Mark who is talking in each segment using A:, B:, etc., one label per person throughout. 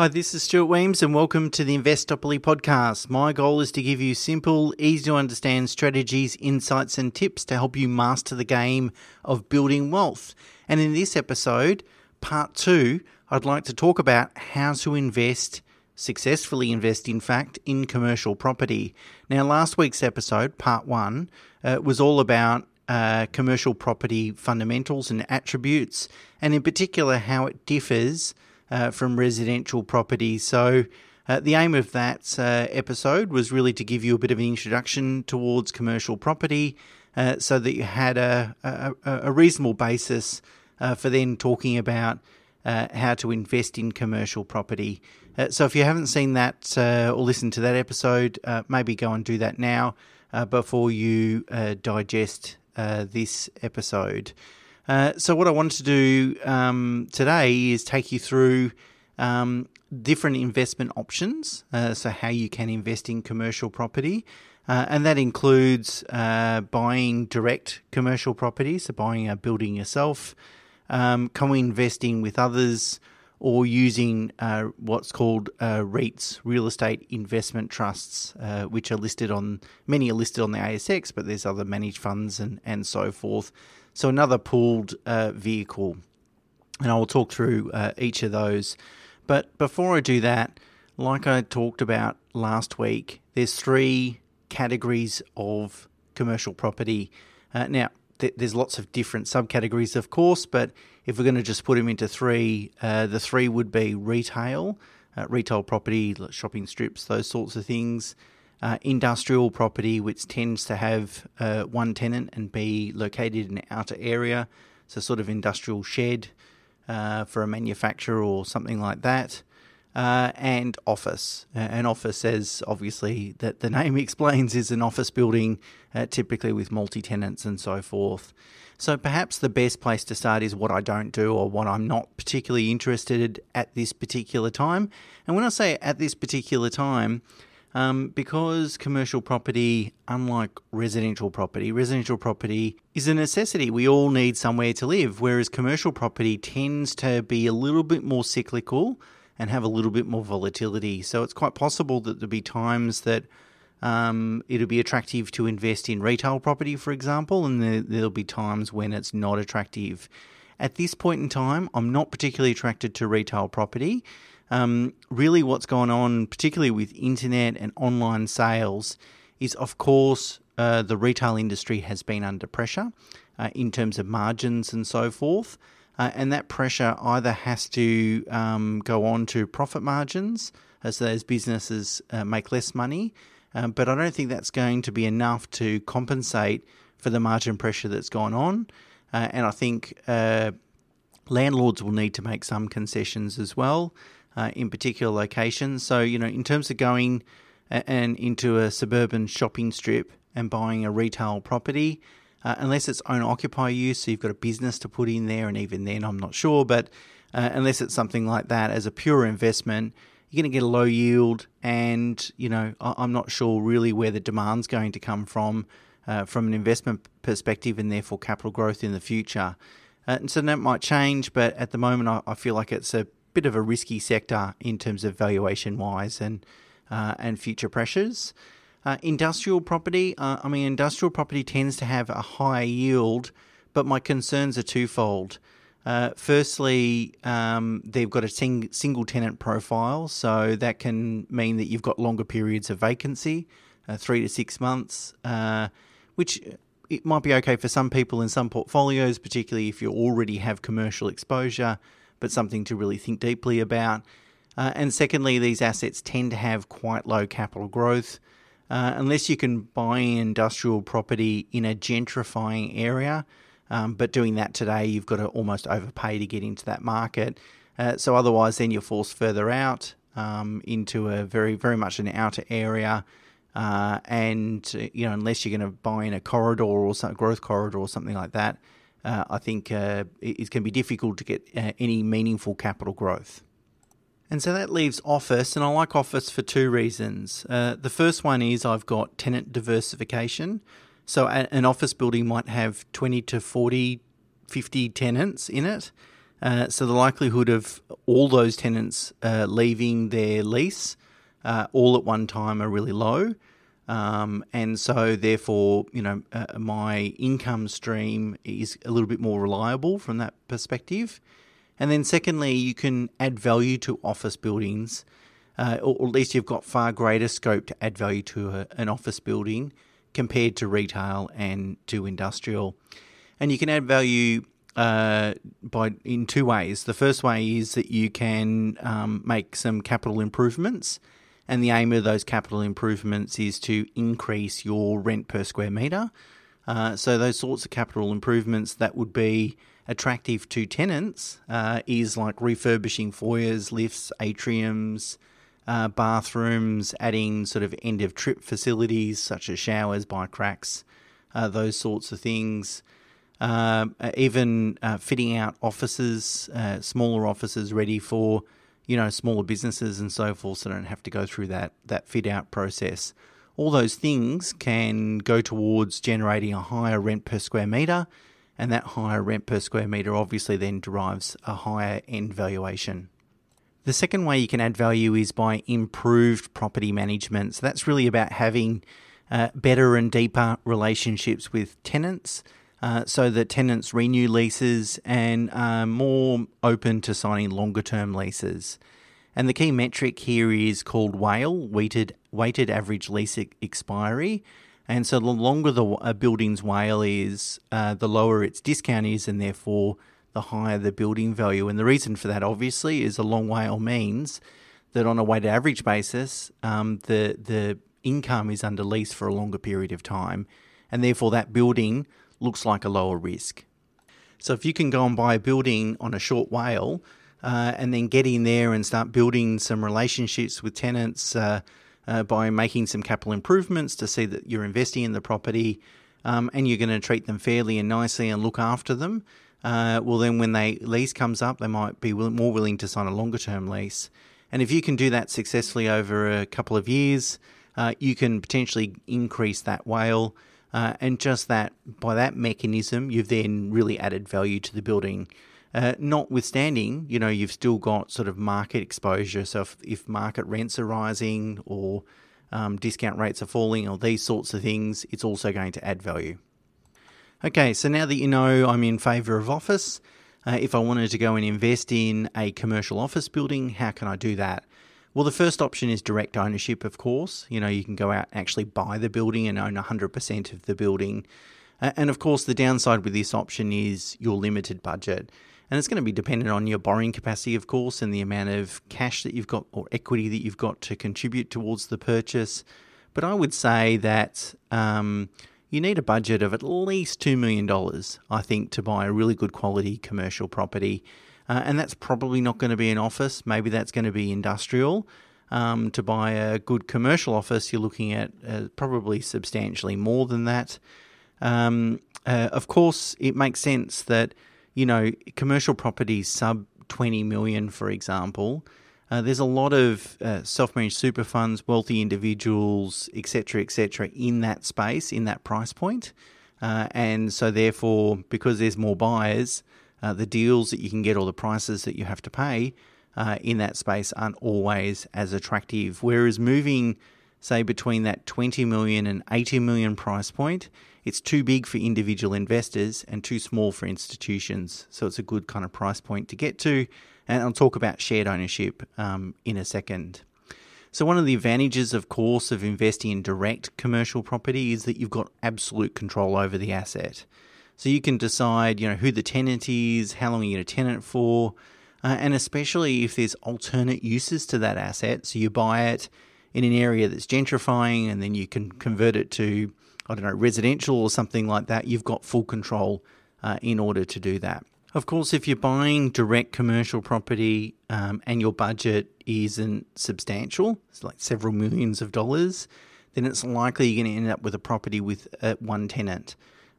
A: Hi, this is Stuart Wemyss, and welcome to the Investopoly podcast. My goal is to give you simple, easy to understand strategies, insights, and tips to help you master the game of building wealth. And in this episode, part two, I'd like to talk about how to invest, successfully invest, in fact, in commercial property. Now, last week's episode, part one, uh, was all about uh, commercial property fundamentals and attributes, and in particular, how it differs uh, from residential property. So, uh, the aim of that uh, episode was really to give you a bit of an introduction towards commercial property uh, so that you had a, a, a reasonable basis uh, for then talking about how to invest in commercial property. so, if you haven't seen that or listened to that episode, maybe go and do that now before you digest this episode. Uh, so, what I wanted to do um, today is take you through um, different investment options. Uh, so, how you can invest in commercial property. Uh, and that includes uh, buying direct commercial property, so buying a building yourself, um, co-investing with others, or using uh, what's called REITs, real estate investment trusts, which are listed on many are listed on the ASX, but there's other managed funds and and so forth. So another pooled uh, vehicle, and I will talk through uh, each of those. But before I do that, like I talked about last week, there's three categories of commercial property. Uh, now, th- there's lots of different subcategories, of course, but if we're going to just put them into three, uh, the three would be retail, uh, retail property, shopping strips, those sorts of things uh, industrial property, which tends to have uh, one tenant and be located in an outer area, so sort of industrial shed uh, for a manufacturer or something like that. Uh, and office. an office, as obviously that the name explains, is an office building, uh, typically with multi tenants and so forth. So perhaps the best place to start is what I don't do or what I'm not particularly interested at this particular time. And when I say at this particular time, um, because commercial property, unlike residential property, residential property is a necessity. We all need somewhere to live, whereas commercial property tends to be a little bit more cyclical and have a little bit more volatility. So it's quite possible that there'll be times that um, it'll be attractive to invest in retail property, for example, and there, there'll be times when it's not attractive. At this point in time, I'm not particularly attracted to retail property. Um, really, what's going on, particularly with internet and online sales, is of course uh, the retail industry has been under pressure uh, in terms of margins and so forth. Uh, and that pressure either has to um, go on to profit margins as those businesses uh, make less money, um, but I don't think that's going to be enough to compensate for the margin pressure that's gone on. Uh, and I think uh, landlords will need to make some concessions as well uh, in particular locations. So, you know, in terms of going and into a suburban shopping strip and buying a retail property, uh, unless it's own occupy use, so you've got a business to put in there, and even then, I'm not sure, but uh, unless it's something like that as a pure investment, you're going to get a low yield, and you know, I'm not sure really where the demand's going to come from. Uh, from an investment perspective and therefore capital growth in the future. Uh, and so that might change, but at the moment, I, I, feel like it's a bit of a risky sector in terms of valuation wise and uh, and future pressures. Uh, industrial property, uh, I mean, industrial property tends to have a higher yield, but my concerns are twofold. Uh, firstly, um, they've got a sing- single tenant profile, so that can mean that you've got longer periods of vacancy, uh, three to six months, uh, which it might be okay for some people in some portfolios, particularly if you already have commercial exposure but something to really think deeply about. Uh, and secondly, these assets tend to have quite low capital growth. Uh, unless you can buy industrial property in a gentrifying area, um, but doing that today, you've got to almost overpay to get into that market. Uh, so otherwise, then you're forced further out um, into a very, very much an outer area. Uh, and you know, unless you're going to buy in a corridor or some growth corridor or something like that, uh, I think uh, it can be difficult to get uh, any meaningful capital growth. And so that leaves office, and I like office for two reasons. Uh, the first one is I've got tenant diversification. So an office building might have 20 to 40, 50 tenants in it. Uh, so the likelihood of all those tenants uh, leaving their lease all at one time are really low. Um, and so, therefore, you know, uh, my income stream is a little bit more reliable from that perspective. And then, secondly, you can add value to office buildings, uh, or, at least you've got far greater scope to add value to a, an office building compared to retail and to industrial. And you can add value uh, by in two ways. The first way is that you can um, make some capital improvements and the aim of those capital improvements is to increase your rent per square metre. Uh, so those sorts of capital improvements that would be attractive to tenants uh, is like refurbishing foyers, lifts, atriums, uh, bathrooms, adding sort of end of trip facilities such as showers, bike racks, uh, those sorts of things. Uh, even uh, fitting out offices, smaller offices ready for you know, smaller businesses and so forth, so don't have to go through that that fit out process. All those things can go towards generating a higher rent per square meter, and that higher rent per square meter obviously then derives a higher end valuation. The second way you can add value is by improved property management. So that's really about having uh, better and deeper relationships with tenants uh, so that tenants renew leases and are more open to signing longer term leases. And the key metric here is called WALE, weighted, weighted average lease expiry. And so the longer the a building's WALE is, uh, the lower its discount is, and therefore the higher the building value. And the reason for that, obviously, is a long WALE means that on a weighted average basis, um, the the income is under lease for a longer period of time, and therefore that building looks like a lower risk. So if you can go and buy a building on a short WALE uh, and then get in there and start building some relationships with tenants uh, uh, by making some capital improvements to see that you're investing in the property um, and you're going to treat them fairly and nicely and look after them. Uh, well, then when they lease comes up, they might be more willing to sign a longer term lease. And if you can do that successfully over a couple of years, uh, you can potentially increase that WALE uh, and just that, by that mechanism, you've then really added value to the building. Uh, notwithstanding, you know, you've still got sort of market exposure. So if, if market rents are rising or um, discount rates are falling or these sorts of things, it's also going to add value. Okay, so now that you know I'm in favour of office, uh, if I wanted to go and invest in a commercial office building, how can I do that? Well, the first option is direct ownership, of course. You know, you can go out and actually buy the building and own 100% of the building. And of course, the downside with this option is your limited budget. And it's going to be dependent on your borrowing capacity, of course, and the amount of cash that you've got or equity that you've got to contribute towards the purchase. But I would say that um, you need a budget of at least $2 million, I think, to buy a really good quality commercial property. Uh, and that's probably not going to be an office. Maybe that's going to be industrial. Um, to buy a good commercial office, you're looking at uh, probably substantially more than that. Um, uh, of course, it makes sense that you know commercial properties sub 20 million, for example. Uh, there's a lot of uh, self-managed super funds, wealthy individuals, etc., etc., in that space, in that price point, uh, and so therefore, because there's more buyers, uh, the deals that you can get or the prices that you have to pay uh, in that space aren't always as attractive. Whereas moving, say, between that 20 million and 80 million price point, it's too big for individual investors and too small for institutions. So it's a good kind of price point to get to. And I'll talk about shared ownership um, in a second. So, one of the advantages, of course, of investing in direct commercial property is that you've got absolute control over the asset. So you can decide, you know, who the tenant is, how long you're to tenant for, uh, and especially if there's alternate uses to that asset. So you buy it in an area that's gentrifying, and then you can convert it to, I don't know, residential or something like that. You've got full control uh, in order to do that. Of course, if you're buying direct commercial property um, and your budget isn't substantial, it's like several millions of dollars, then it's likely you're going to end up with a property with uh, one tenant.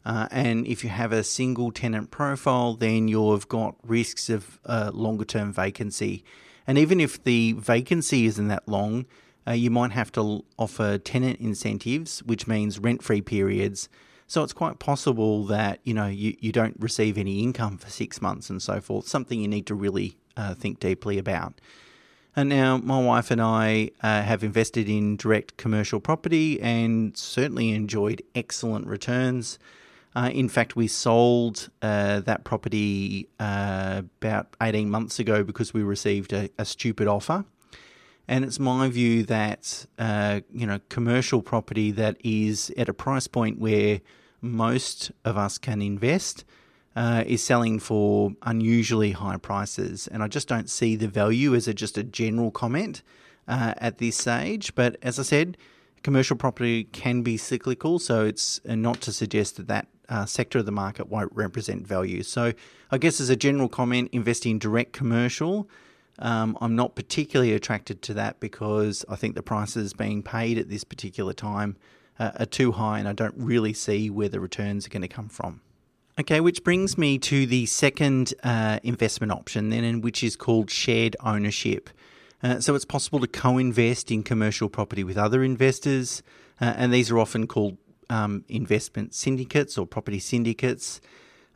A: Uh, and if you have a single tenant profile, then you've got risks of uh, longer term vacancy. And even if the vacancy isn't that long, uh, you might have to offer tenant incentives, which means rent free periods, So it's quite possible that you know you, you don't receive any income for six months and so forth. Something you need to really uh, think deeply about. And now my wife and I uh, have invested in direct commercial property and certainly enjoyed excellent returns. Uh, in fact, we sold uh, that property uh, about 18 months ago because we received a, a stupid offer. And it's my view that uh, you know commercial property that is at a price point where most of us can invest uh, is selling for unusually high prices, and I just don't see the value as a, just a general comment uh, at this stage. But as I said, commercial property can be cyclical, so it's not to suggest that that uh, sector of the market won't represent value. So, I guess as a general comment, investing in direct commercial, um, I'm not particularly attracted to that because I think the prices being paid at this particular time uh, are too high, and I don't really see where the returns are going to come from. Okay, which brings me to the second uh, investment option, then, which is called shared ownership. Uh, so it's possible to co-invest in commercial property with other investors, uh, and these are often called um, investment syndicates or property syndicates.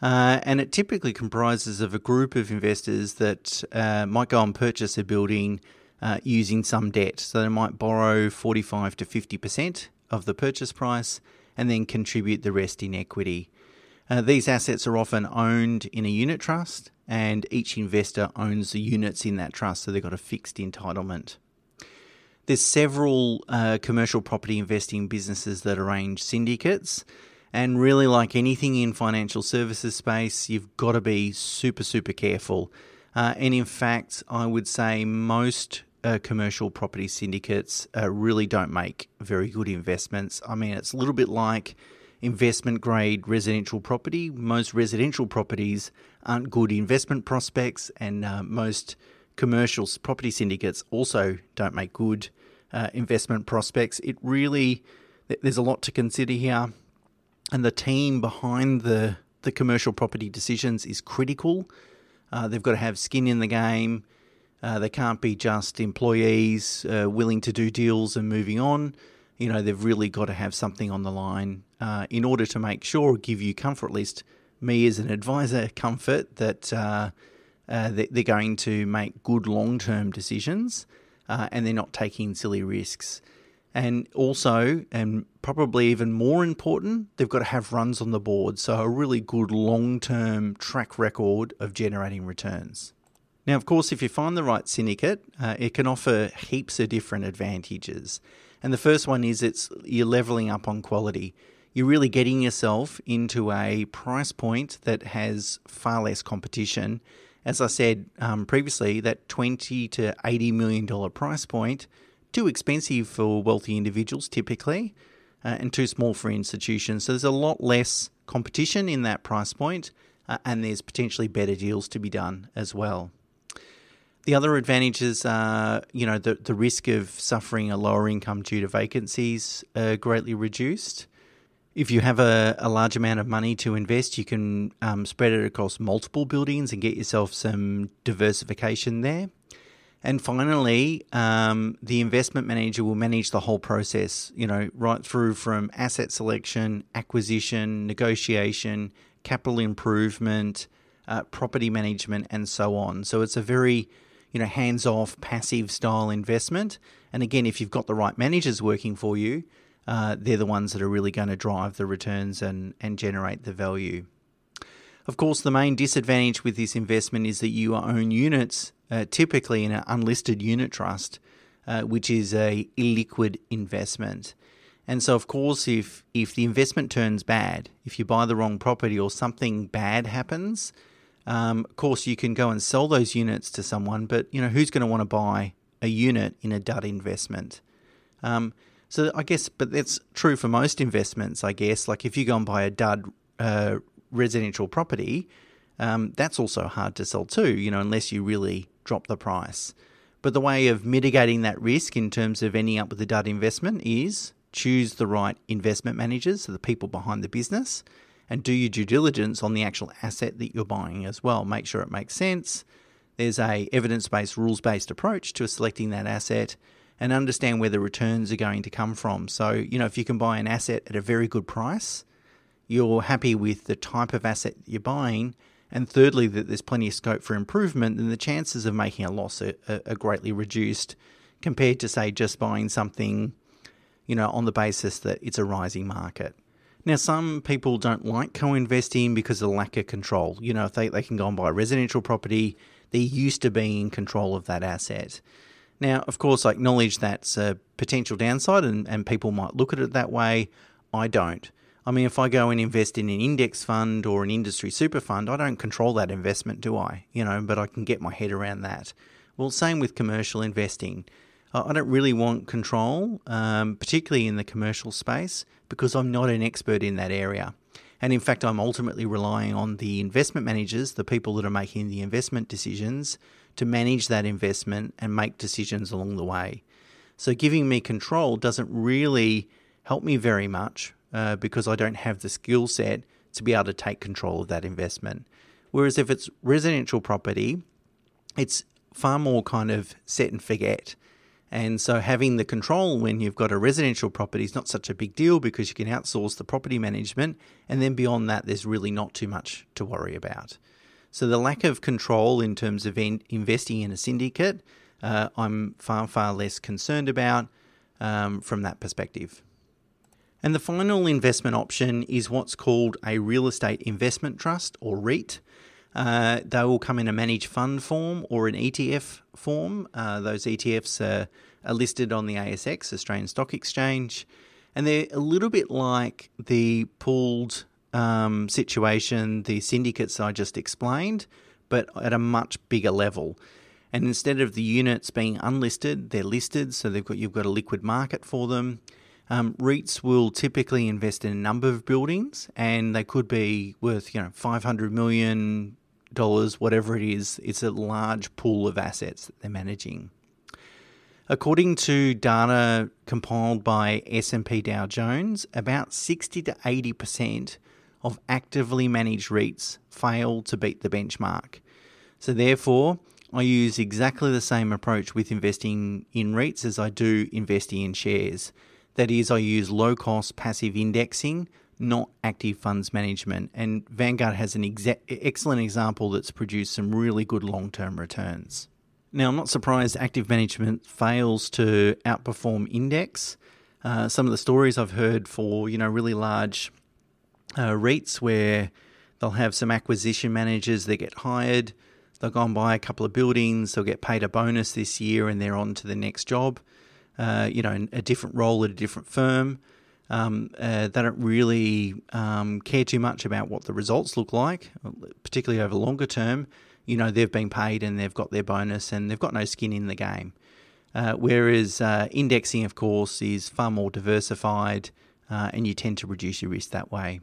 A: Uh, and it typically comprises of a group of investors that uh, might go and purchase a building uh, using some debt. So they might borrow 45 to 50% of the purchase price and then contribute the rest in equity. Uh, these assets are often owned in a unit trust, and each investor owns the units in that trust, so they've got a fixed entitlement. There's several uh, commercial property investing businesses that arrange syndicates, and really, like anything in financial services space, you've got to be super, super careful. Uh, and in fact, I would say most uh, commercial property syndicates uh, really don't make very good investments. I mean, it's a little bit like investment grade residential property. Most residential properties aren't good investment prospects, and uh, most commercial property syndicates also don't make good uh, investment prospects. It really, there's a lot to consider here, and the team behind the, the commercial property decisions is critical. Uh, they've got to have skin in the game. Uh, they can't be just employees uh, willing to do deals and moving on you know, they've really got to have something on the line uh, in order to make sure, give you comfort, at least me as an advisor, comfort that uh, uh, they're going to make good long term decisions uh, and they're not taking silly risks. And also, and probably even more important, they've got to have runs on the board. So, a really good long term track record of generating returns. Now, of course, if you find the right syndicate, uh, it can offer heaps of different advantages. And the first one is it's you're leveling up on quality. You're really getting yourself into a price point that has far less competition. As I said um, previously, that 20 to 80 million dollar price point, too expensive for wealthy individuals typically, uh, and too small for institutions. So there's a lot less competition in that price point, uh, and there's potentially better deals to be done as well. The other advantages are, you know, the, the risk of suffering a lower income due to vacancies are greatly reduced. If you have a, a large amount of money to invest, you can um, spread it across multiple buildings and get yourself some diversification there. And finally, um, the investment manager will manage the whole process, you know, right through from asset selection, acquisition, negotiation, capital improvement, uh, property management, and so on. So it's a very you know, hands off, passive style investment. And again, if you've got the right managers working for you, uh, they're the ones that are really going to drive the returns and, and generate the value. Of course, the main disadvantage with this investment is that you own units, uh, typically in an unlisted unit trust, uh, which is a illiquid investment. And so, of course, if if the investment turns bad, if you buy the wrong property or something bad happens, um, of course, you can go and sell those units to someone, but you know who's going to want to buy a unit in a dud investment? Um, so I guess, but that's true for most investments. I guess, like if you go and buy a dud uh, residential property, um, that's also hard to sell too. You know, unless you really drop the price. But the way of mitigating that risk in terms of ending up with a dud investment is choose the right investment managers, so the people behind the business, and do your due diligence on the actual asset that you're buying as well. Make sure it makes sense. There's a evidence-based, rules-based approach to selecting that asset and understand where the returns are going to come from. So, you know, if you can buy an asset at a very good price, you're happy with the type of asset you're buying, and thirdly, that there's plenty of scope for improvement, then the chances of making a loss are, are greatly reduced compared to, say, just buying something, you know, on the basis that it's a rising market. Now, some people don't like co investing because of the lack of control. You know, if they, they can go and buy a residential property, they're used to being in control of that asset. Now, of course, I acknowledge that's a potential downside and, and people might look at it that way. I don't. I mean, if I go and invest in an index fund or an industry super fund, I don't control that investment, do I? You know, but I can get my head around that. Well, same with commercial investing. I don't really want control, um, particularly in the commercial space, because I'm not an expert in that area. And in fact, I'm ultimately relying on the investment managers, the people that are making the investment decisions, to manage that investment and make decisions along the way. So, giving me control doesn't really help me very much uh, because I don't have the skill set to be able to take control of that investment. Whereas if it's residential property, it's far more kind of set and forget. And so having the control when you've got a residential property is not such a big deal because you can outsource the property management. And then beyond that, there's really not too much to worry about. So the lack of control in terms of in- investing in a syndicate, uh, I'm far, far less concerned about um, from that perspective. And the final investment option is what's called a real estate investment trust or REIT. Uh, they will come in a managed fund form or an ETF form. Uh, those ETFs are, are, listed on the ASX, Australian Stock Exchange, and they're a little bit like the pooled um, situation, the syndicates I just explained, but at a much bigger level. And instead of the units being unlisted, they're listed, so they've got you've got a liquid market for them. Um, REITs will typically invest in a number of buildings, and they could be worth you know five hundred million dollars, whatever it is. It's a large pool of assets that they're managing. According to data compiled by S&P Dow Jones, about 60 to 80% of actively managed REITs fail to beat the benchmark. So therefore, I use exactly the same approach with investing in REITs as I do investing in shares. That is, I use low cost passive indexing not active funds management. And Vanguard has an excellent example that's produced some really good long term returns. Now, I'm not surprised active management fails to outperform index. Uh, some of the stories I've heard for you know really large uh, REITs where they'll have some acquisition managers that get hired, they'll go and buy a couple of buildings, they'll get paid a bonus this year, and they're on to the next job. Uh, you know, a different role at a different firm. Um, uh, they don't really um, care too much about what the results look like, particularly over longer term. You know, they've been paid and they've got their bonus and they've got no skin in the game. Uh, whereas uh, indexing, of course, is far more diversified uh, and you tend to reduce your risk that way.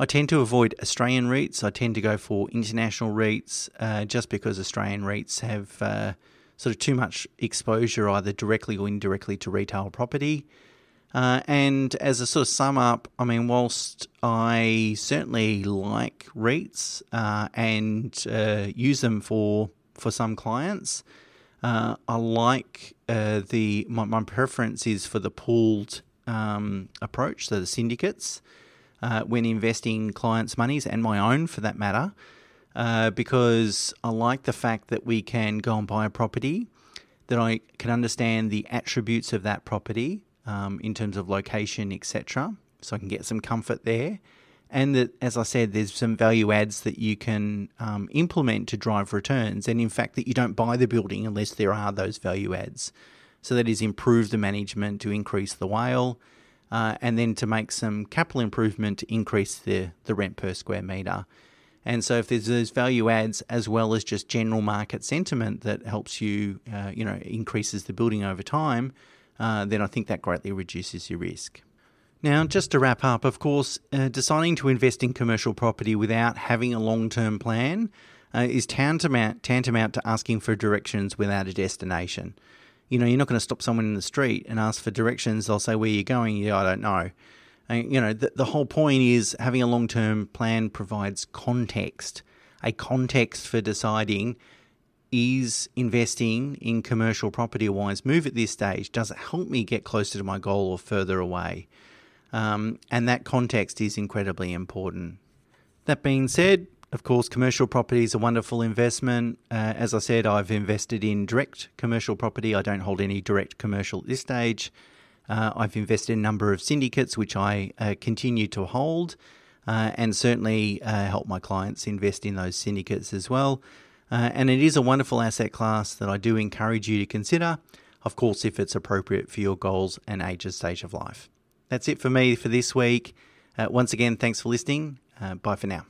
A: I tend to avoid Australian REITs. I tend to go for international REITs uh, just because Australian REITs have uh, sort of too much exposure either directly or indirectly to retail property. Uh, and as a sort of sum up, I mean, whilst I certainly like REITs uh, and uh, use them for for some clients, uh, I like the my, my, preference is for the pooled um, approach, so the syndicates, uh, when investing clients' monies and my own for that matter, because I like the fact that we can go and buy a property, that I can understand the attributes of that property um, in terms of location, etc. So I can get some comfort there. And that, as I said, there's some value adds that you can um, implement to drive returns. And in fact, that you don't buy the building unless there are those value adds. So that is improve the management to increase the WALE, uh, and then to make some capital improvement to increase the, the rent per square metre. And so, if there's those value adds as well as just general market sentiment that helps you, uh, you know, increases the building over time, uh, then I think that greatly reduces your risk. Now, just to wrap up, of course, uh, deciding to invest in commercial property without having a long term plan uh, is tantamount, tantamount to asking for directions without a destination. You know, you're not going to stop someone in the street and ask for directions. They'll say, Where are you going? Yeah, I don't know. And, you know, the, the whole point is having a long term plan provides context, a context for deciding is investing in commercial property a wise move at this stage? Does it help me get closer to my goal or further away? Um, and that context is incredibly important. That being said, of course, commercial property is a wonderful investment. Uh, as I said, I've invested in direct commercial property. I don't hold any direct commercial at this stage. Uh, I've invested in a number of syndicates, which I uh, continue to hold, uh, and certainly uh, help my clients invest in those syndicates as well. Uh, and it is a wonderful asset class that I do encourage you to consider, of course, if it's appropriate for your goals and age and stage of life. That's it for me for this week. once again, thanks for listening. bye for now.